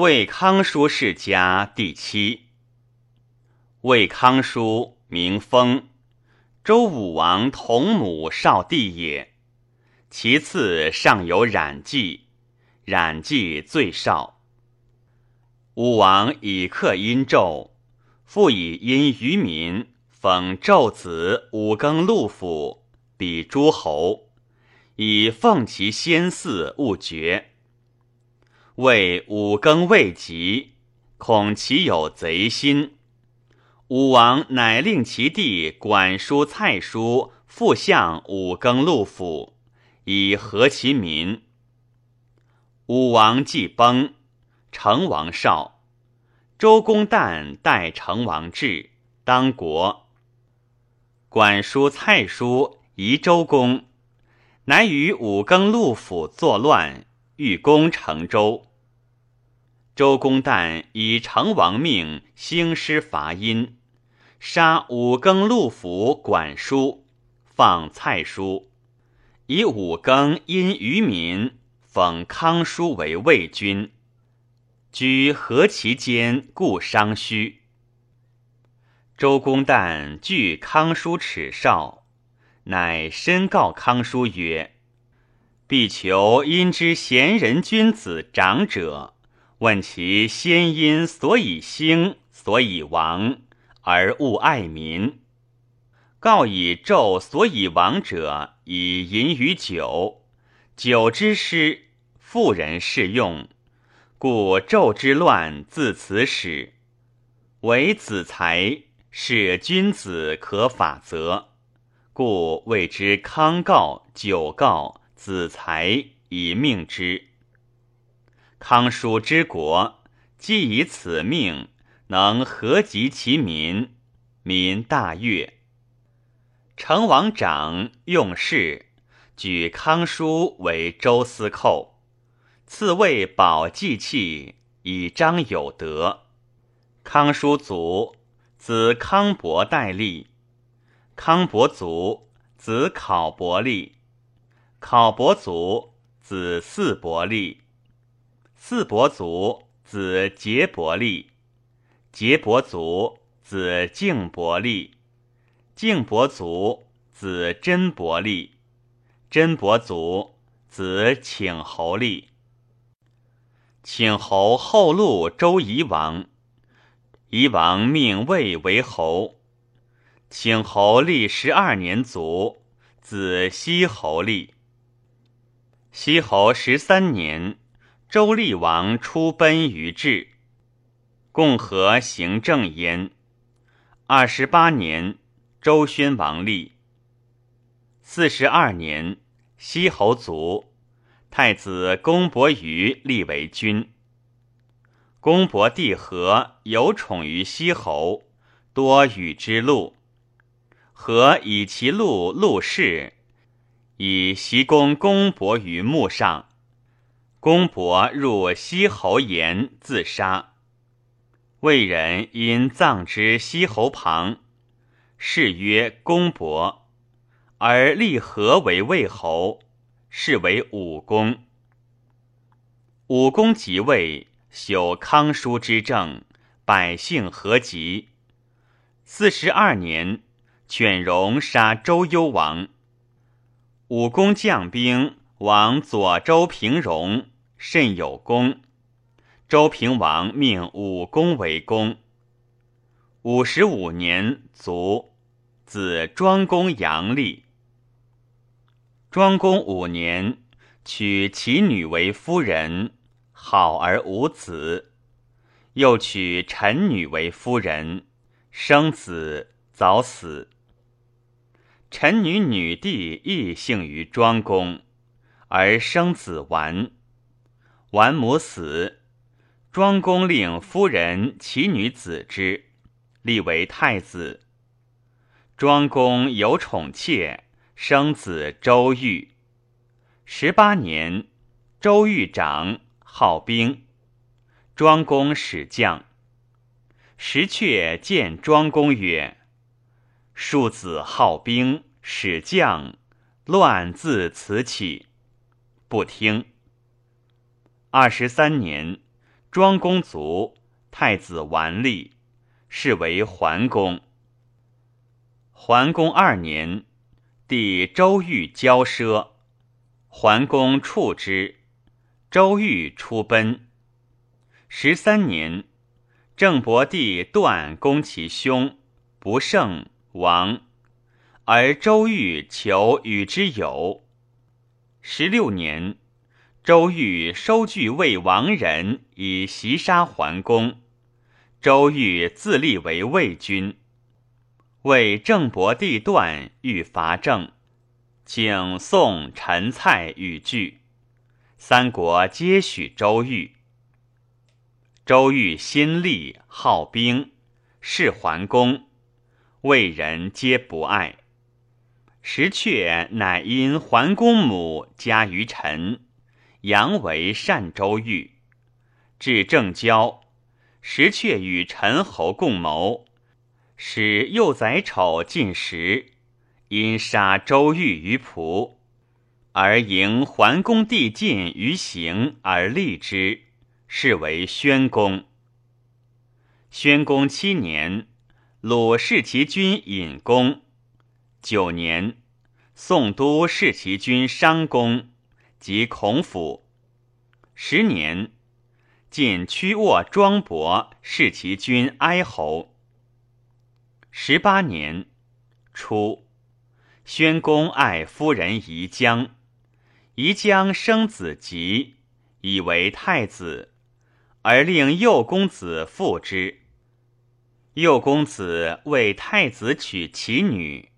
魏康叔世家第七。魏康叔名封，周武王同母少弟也。其次上有冉季，冉季最少。武王以克殷纣，复以殷于民，封纣子五更禄府，比诸侯，以奉其先嗣勿绝。谓五更未及，恐其有贼心。武王乃令其弟管叔、蔡叔复向五更陆府，以和其民。武王既崩，成王少，周公旦代成王志，当国。管叔、蔡叔疑周公，乃与五更陆府作乱，欲攻成周。周公旦以成王命兴师伐殷，杀五更陆府管叔，放蔡叔，以五更殷于民，封康叔为魏君，居何其间，故商虚。周公旦惧康叔耻少，乃申告康叔曰：“必求殷之贤人君子长者。”问其先因所以兴，所以亡，而勿爱民。告以纣所以亡者，以淫于酒，酒之师，妇人适用，故纣之乱自此始。唯子才是君子可法则，故谓之康告、九告、子才以命之。康叔之国，既以此命，能合及其民，民大悦。成王长用事，举康叔为周司寇，赐位宝祭器，以彰有德。康叔卒，子康伯代立。康伯卒，子考伯立。考伯卒，子嗣伯立。四伯族子杰伯立，杰伯族子敬伯立，敬伯族子真伯立，真伯族子请侯立。请侯后路周夷王，夷王命魏为侯。请侯立十二年卒，子西侯立。西侯十三年。周厉王出奔于治，共和行政焉。二十八年，周宣王立。四十二年，西侯卒，太子公伯瑜立为君。公伯弟和有宠于西侯，多与之禄。和以其禄禄氏，以袭公公伯于墓上。公伯入西侯岩自杀，魏人因葬之西侯旁，谥曰公伯，而立和为魏侯，是为武公。武公即位，修康叔之政，百姓和集。四十二年，犬戎杀周幽王，武公将兵。王左周平戎，甚有功。周平王命武公为公。五十五年卒，子庄公阳立。庄公五年，娶其女为夫人，好而无子。又娶陈女为夫人，生子早死。陈女女弟亦幸于庄公。而生子完，完母死，庄公令夫人其女子之，立为太子。庄公有宠妾，生子周玉。十八年，周玉长，好兵。庄公使将。石阙见庄公曰：“庶子好兵，使将，乱自此起。”不听。二十三年，庄公卒，太子完立，是为桓公。桓公二年，弟周瑜骄奢，桓公处之，周瑜出奔。十三年，郑伯弟段攻其兄，不胜，亡。而周瑜求与之友。十六年，周瑜收据魏王人以袭杀桓公，周瑜自立为魏君。为郑伯弟段欲伐郑，请宋、陈、蔡与拒，三国皆许周瑜。周瑜心力好兵，是桓公，魏人皆不爱。石阙乃因桓公母家于陈，阳为善周瑜。至正交，石阙与陈侯共谋，使幼宰丑进食，因杀周瑜于蒲，而迎桓公帝晋于行而立之，是为宣公。宣公七年，鲁弑其君尹公。九年，宋都弑其君商公及孔府。十年，晋屈沃庄伯弑其君哀侯。十八年，初，宣公爱夫人宜姜，宜姜生子吉，以为太子，而令右公子父之。右公子为太子娶其女。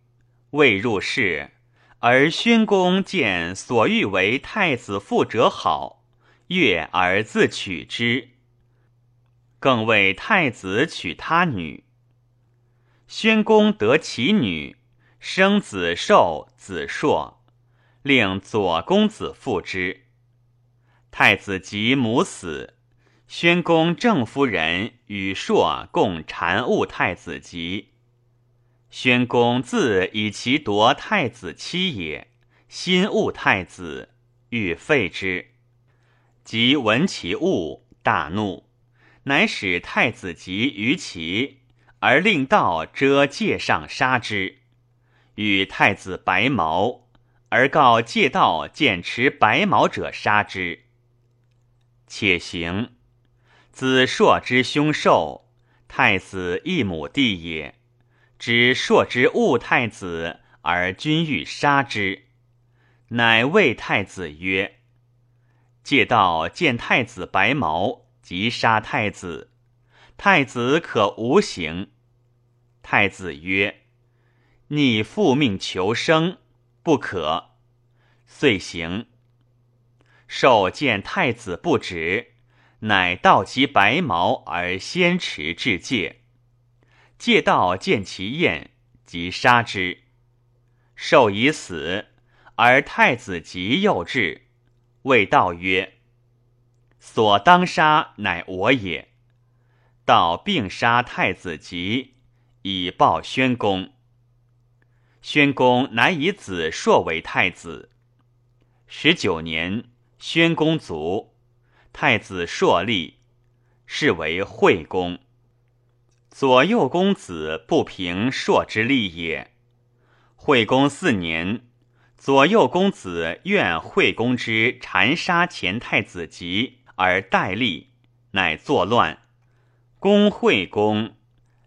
未入室，而宣公见所欲为太子妇者好，悦而自取之。更为太子娶他女。宣公得其女，生子寿、子硕，令左公子妇之。太子及母死，宣公正夫人与硕共禅误太子及。宣公自以其夺太子妻也，心恶太子，欲废之。及闻其恶，大怒，乃使太子及于其，而令道遮戒上杀之。与太子白毛，而告戒道见持白毛者杀之。且行，子硕之兄寿，太子一母弟也。知朔之误太子，而君欲杀之，乃谓太子曰：“借道见太子白毛，即杀太子，太子可无刑。”太子曰：“逆父命求生，不可。”遂行。受见太子不止，乃盗其白毛而先持至戒。借道见其燕，即杀之。寿已死，而太子及又至，谓道曰：“所当杀，乃我也。”道并杀太子及，以报宣公。宣公乃以子硕为太子。十九年，宣公卒，太子硕立，是为惠公。左右公子不平朔之利也。惠公四年，左右公子怨惠公之残杀前太子及而代立，乃作乱。公惠公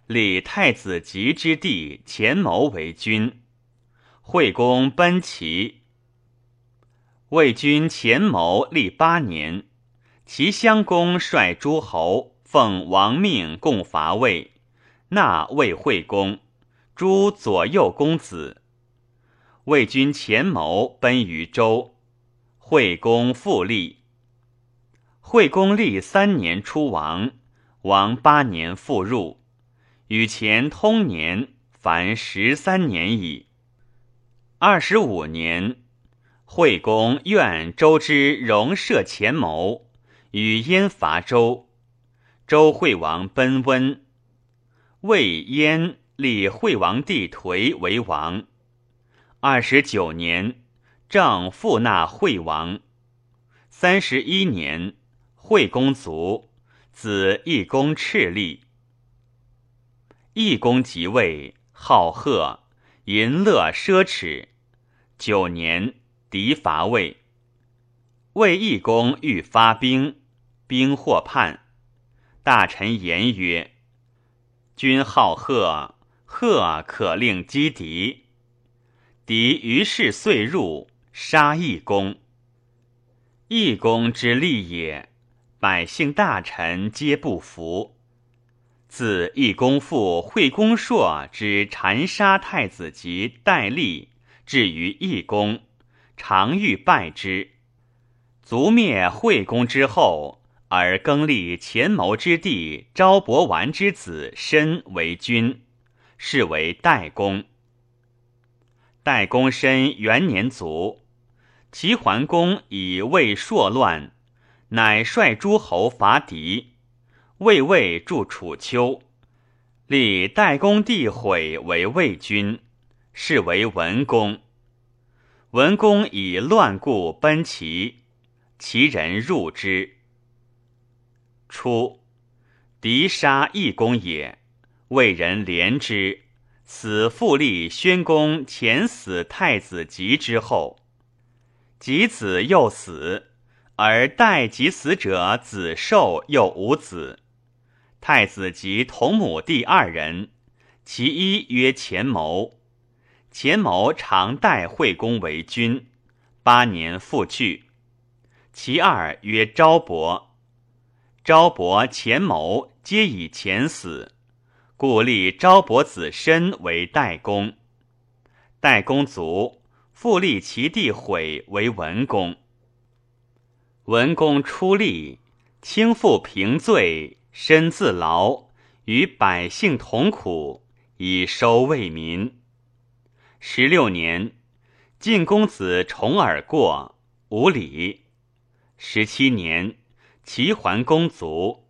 立太子及之弟钱谋为君。惠公奔齐。魏君钱谋立八年，齐襄公率诸侯奉王命共伐魏。纳魏惠公，诸左右公子。魏军前谋奔于周，惠公复立。惠公立三年出亡，亡八年复入，与前通年，凡十三年矣。二十五年，惠公愿周之容赦前谋，与燕伐周，周惠王奔温。魏燕立惠王帝颓为王。二十九年，正复纳惠王。三十一年，惠公卒，子义公赤立。义公即位，好贺，淫乐奢侈。九年，敌伐魏。魏义公欲发兵，兵获叛。大臣言曰：“君好贺，贺可令击敌。”敌于是遂入，杀义公。义公之利也，百姓大臣皆不服。自义公父惠公硕之禅杀太子及戴笠，至于义公，常欲拜之。卒灭惠公之后，而更立前谋之弟昭伯完之子申为君，是为代公。代公申元年卒。齐桓公以魏朔乱，乃率诸侯伐敌。魏魏助楚丘，立代公弟毁为魏君，是为文公。文公以乱故奔齐，齐人入之。初，敌杀义公也，魏人怜之，死复立宣公前死太子吉之后。及子又死，而待及死者子寿又无子。太子及同母弟二人，其一曰钱谋。钱谋常代惠公为君，八年复去。其二曰昭伯。昭伯、钱谋皆以前死，故立昭伯子申为代公。代公卒。复立其弟毁为文公。文公出力，轻负平罪，身自劳，与百姓同苦，以收为民。十六年，晋公子重耳过，无礼。十七年，齐桓公卒。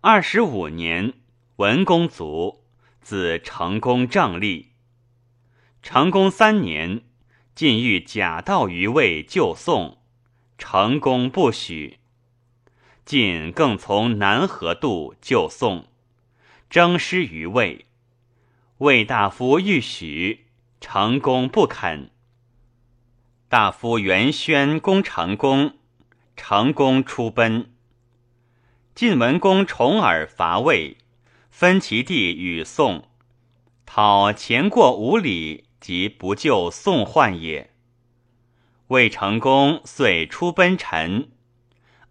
二十五年，文公卒，子成公正立。成公三年。晋欲假道于魏救宋，成功不许。晋更从南河渡救宋，征师于魏。魏大夫欲许，成功不肯。大夫元宣攻成功，成功出奔。晋文公重耳伐魏，分其地与宋，讨前过五里。即不救宋患也。魏成功遂出奔陈，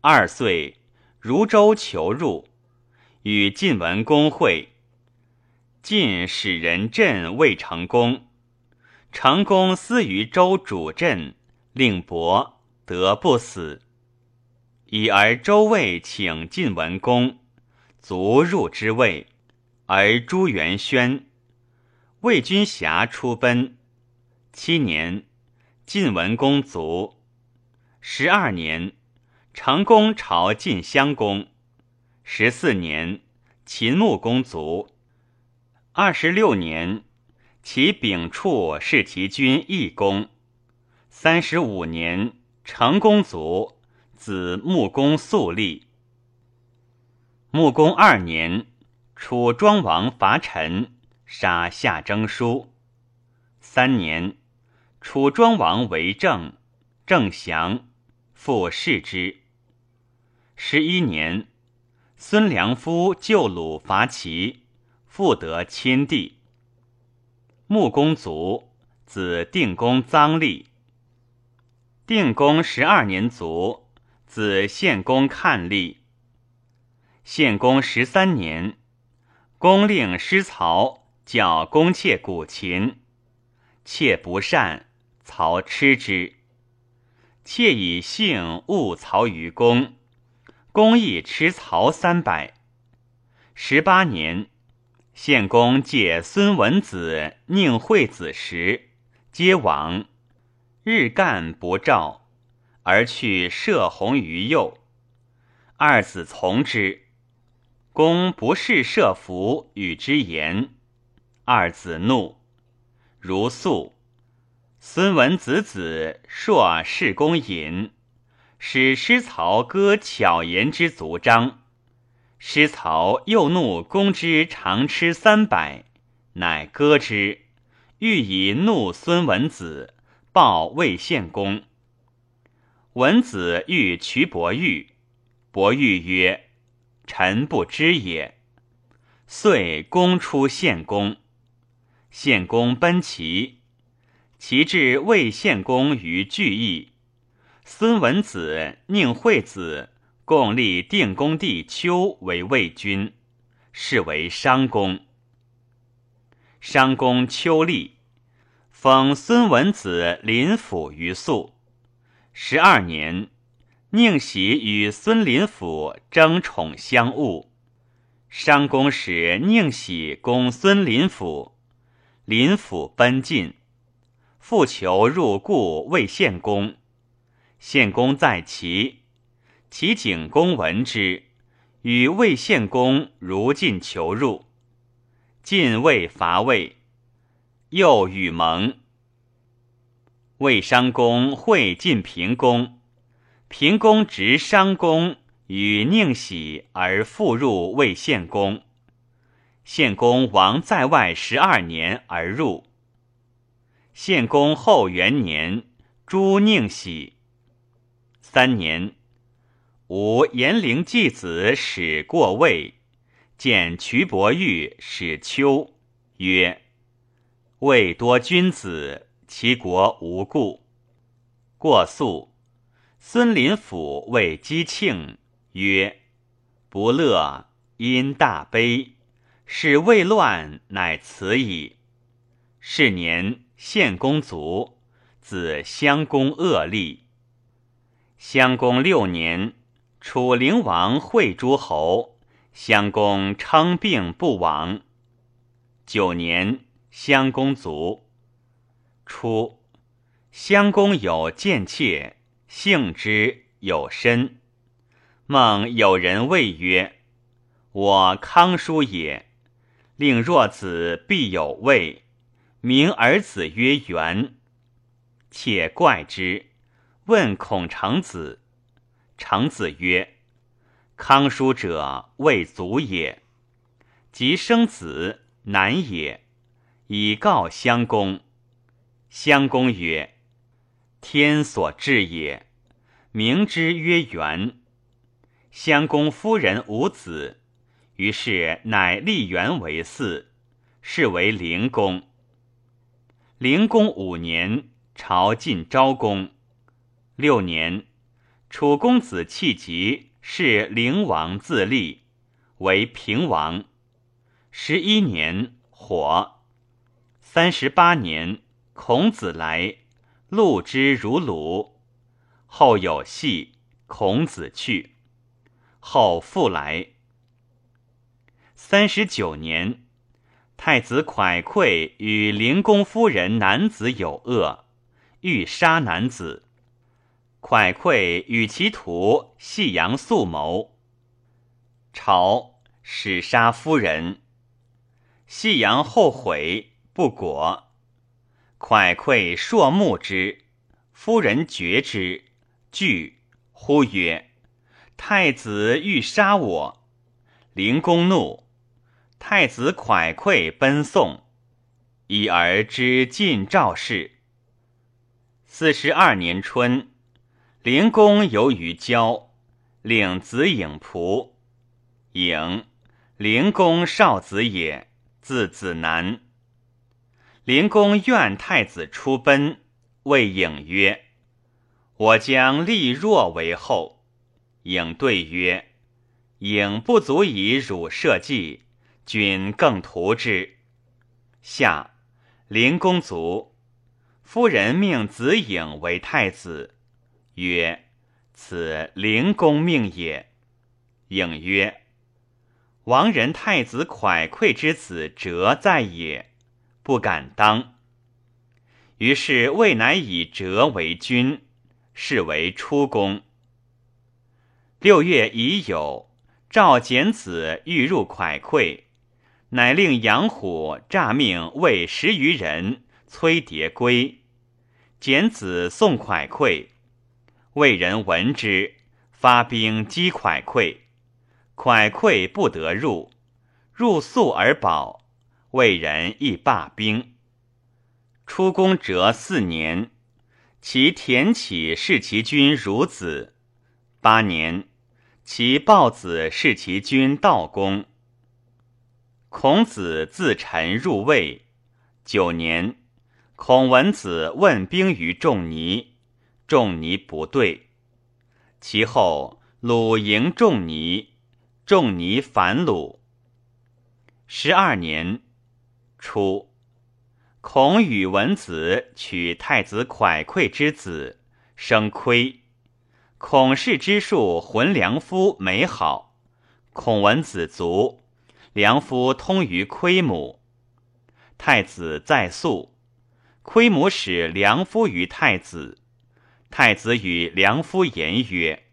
二岁，如州求入，与晋文公会。晋使人镇魏成功，成功私于州主镇，令伯得不死。已而周魏请晋文公，卒入之魏，而朱元轩。魏军侠出奔，七年，晋文公卒。十二年，成公朝晋襄公。十四年，秦穆公卒。二十六年，其丙处是其君义公。三十五年，成公卒，子穆公肃立。穆公二年，楚庄王伐陈。杀夏征舒。三年，楚庄王为政，郑降，复弑之。十一年，孙良夫救鲁伐齐，复得亲地。穆公卒，子定公臧立。定公十二年卒，子献公看立。献公十三年，公令师曹。教公妾古琴，妾不善，曹吃之。妾以性误曹于公，公亦吃曹三百。十八年，献公借孙文子、宁惠子时，皆亡。日干不照，而去射鸿于右。二子从之，公不事射服，与之言。二子怒，如素。孙文子子硕世公隐，使师曹歌巧言之足章。师曹又怒公之常吃三百，乃割之，欲以怒孙文子，报魏献公。文子欲取伯玉，伯玉曰：“臣不知也。”遂公出献公。献公奔齐，齐至魏献公于巨邑。孙文子、宁惠子共立定公弟丘为魏君，是为商公。商公丘立，封孙文子临府于宿。十二年，宁喜与孙林甫争宠相恶。商公使宁喜攻孙林甫，林甫奔进，复求入故魏献公。献公在齐，齐景公闻之，与魏献公如晋求入。晋魏伐魏，又与盟。魏商公会晋平公，平公执商公与宁喜而复入魏献公。献公亡在外十二年而入。献公后元年，诛宁喜。三年，吴延陵季子使过魏，见瞿伯玉使丘，曰：“魏多君子，其国无故。”过肃。孙林甫谓姬庆曰：“不乐，因大悲，是未乱，乃此矣。”是年，献公卒，子襄公恶立。襄公六年，楚灵王会诸侯，襄公称病不亡。九年，襄公卒。初，襄公有贱妾，幸之有身。梦有人谓曰：“我康叔也，令若子必有位，名儿子曰元。”且怪之。问孔成子，成子曰：“康叔者，未足也。即生子，难也。以告襄公。襄公曰：‘天所至也。’名之曰元。襄公夫人无子，于是乃立元为嗣，是为灵公。灵公五年，朝晋昭公。六年，楚公子弃疾，是灵王自立，为平王。十一年，火。三十八年，孔子来，戮之如鲁。后有戏，孔子去，后复来。三十九年，太子蒯聩与灵公夫人男子有恶，欲杀男子。蒯聩与其徒细阳素谋，朝使杀夫人。细阳后悔不果，蒯聩硕目之，夫人觉之，惧，呼曰：“太子欲杀我！”灵公怒，太子蒯聩奔送，已而知晋赵氏。四十二年春。灵公游于郊，领子颖仆。颖，灵公少子也，字子南。灵公愿太子出奔，谓颖曰：“我将立若为后。”颖对曰：“颖不足以汝社稷，君更图之。”下，灵公卒，夫人命子颖为太子。曰：“此灵公命也。”应曰：“亡人太子蒯聩之子哲在也，不敢当。”于是魏乃以哲为君，是为出公。六月乙酉，赵简子欲入蒯聩，乃令杨虎诈命魏十余人催牒归。简子送蒯聩。魏人闻之，发兵击蒯聩。蒯聩不得入，入宿而保，魏人亦罢兵。出宫谪四年，其田启视其君孺子。八年，其豹子视其君道公。孔子自陈入魏。九年，孔文子问兵于仲尼，仲尼不对。其后，鲁迎仲尼，仲尼反鲁。十二年，初，孔与文子娶太子蒯聩之子，生亏。孔氏之术浑良夫美好，孔文子卒，良夫通于窥母。太子在宿，窥母使良夫于太子。太子与良夫言曰：“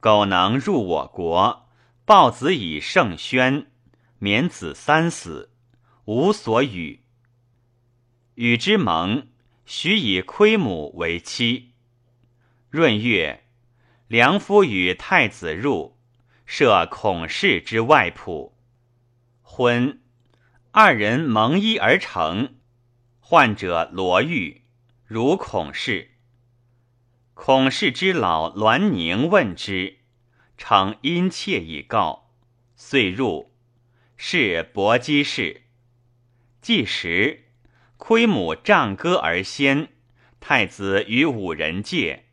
苟能入我国，报子以圣宣，免子三死，无所与。与之盟，许以窥母为妻。”闰月，良夫与太子入，设孔氏之外仆，婚。二人蒙衣而成，患者罗玉，如孔氏。孔氏之老栾宁问之，称殷切以告，遂入。是伯姬氏。既时，窥母杖歌而先，太子与五人戒，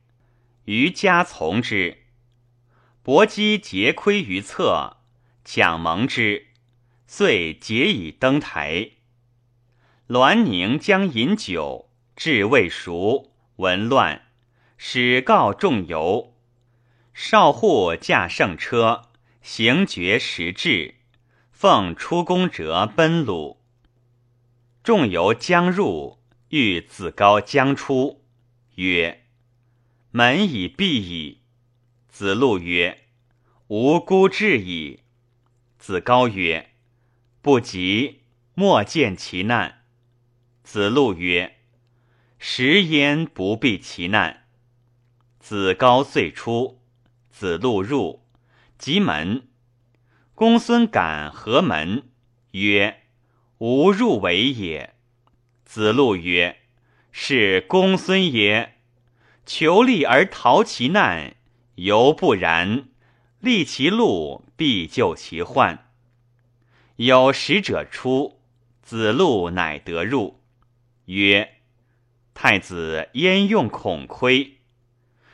余家从之。伯姬结窥于侧，抢蒙之。遂结以登台。栾宁将饮酒，至未熟，闻乱，使告众游。少户驾圣车，行绝时至，奉出宫者奔鲁。众游将入，欲子高将出，曰：“门已闭矣。”子路曰：“吾孤至矣。”子高曰：不及，莫见其难。子路曰：“食焉不避其难。”子高遂出，子路入，即门。公孙感何门？曰：“吾入为也。”子路曰：“是公孙也。求利而逃其难，犹不然；利其路，必救其患。”有使者出，子路乃得入，曰：“太子焉用孔窥？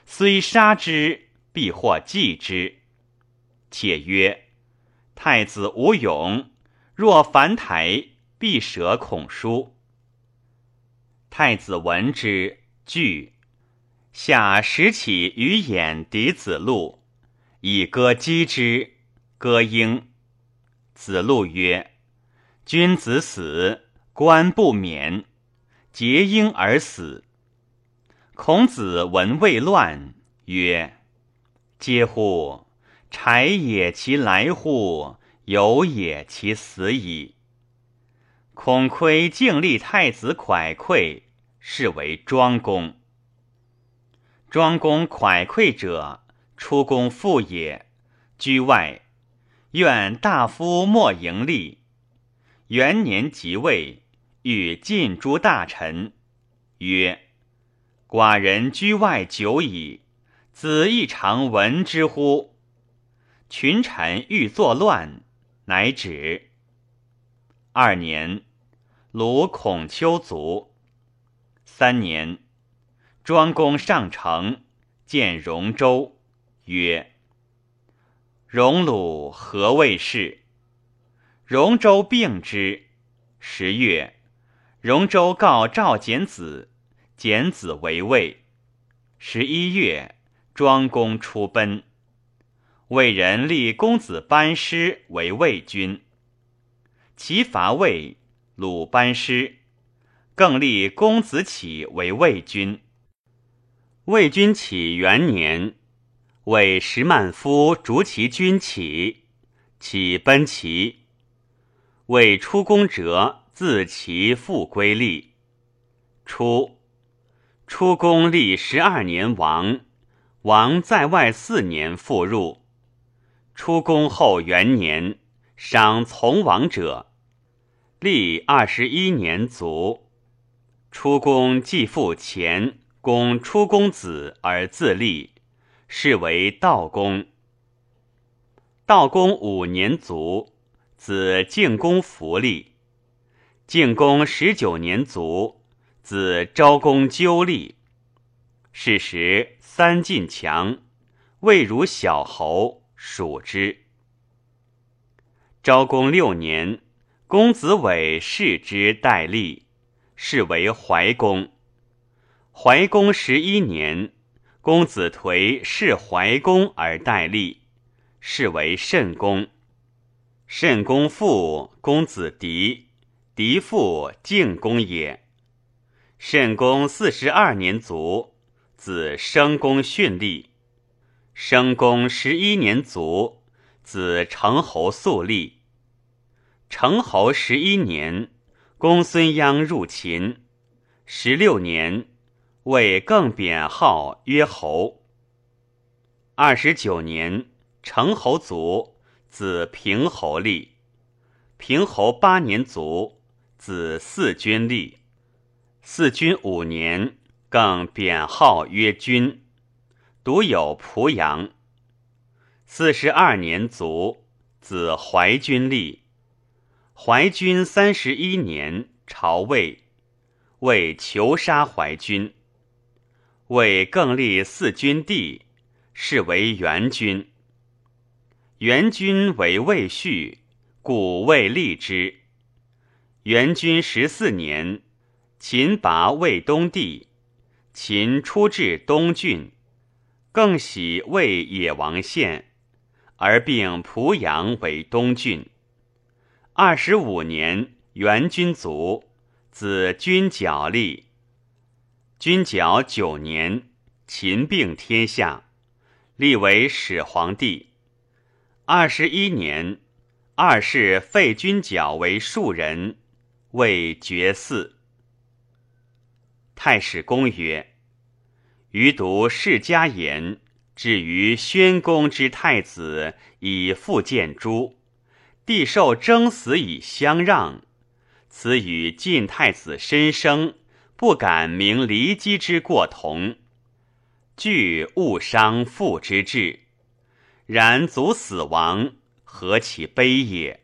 虽杀之，必或继之。”且曰：“太子无勇，若樊台，必舍孔书。”太子闻之，惧，下拾起于眼敌子路，以歌击之，歌应。子路曰：“君子死，官不免，结婴而死。”孔子闻未乱，曰：“嗟乎！柴也其来乎？有也其死矣。”孔窥敬立太子蒯聩，是为庄公。庄公蒯聩者，出公父也，居外。愿大夫莫盈利。元年即位，欲尽诸大臣，曰：“寡人居外久矣，子亦常闻之乎？”群臣欲作乱，乃止。二年，鲁孔丘卒。三年，庄公上城，见戎州，曰。荣鲁何谓氏？荣州病之。十月，荣州告赵简子，简子为魏。十一月，庄公出奔。魏人立公子班师为魏君。其伐魏，鲁班师，更立公子启为魏君。魏君启元年。为石曼夫逐其军起，起奔齐。为出宫者自齐复归立。初，出宫立十二年亡，亡在外四年复入。出宫后元年，赏从王者，历二十一年卒。出宫继父前，公出公子而自立，是为道公。道公五年卒，子敬公弗立。敬公十九年卒，子昭公纠立。是时三晋强，未如小侯。属之。昭公六年，公子伟弑之代立，是为怀公。怀公十一年，公子颓弑怀公而代立，是为慎公。慎公父公子狄，狄父敬公也。慎公四十二年卒，子生公训立。生公十一年卒，子成侯肃立。成侯十一年，公孙鞅入秦。十六年，魏更贬号曰侯。二十九年，成侯卒，子平侯立。平侯八年卒，子嗣君立。嗣君五年，更贬号曰君。独有濮阳。四十二年卒，子怀君立。怀君三十一年，朝魏，魏求杀怀君。魏更立四君弟，是为元君。元君为魏续，故魏立之。元君十四年，秦拔魏东地，秦出至东郡。更喜魏野王县，而并濮阳为东郡。二十五年，元君卒，子君角立。君角九年，秦并天下，立为始皇帝。二十一年，二世废君角为庶人，为绝嗣。太史公曰。余读世家言，至于宣公之太子以复见诸，帝受征死以相让，此与晋太子申生不敢明离姬之过同，惧误伤父之志。然祖死亡，何其悲也！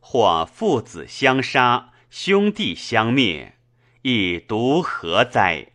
或父子相杀，兄弟相灭，亦独何哉？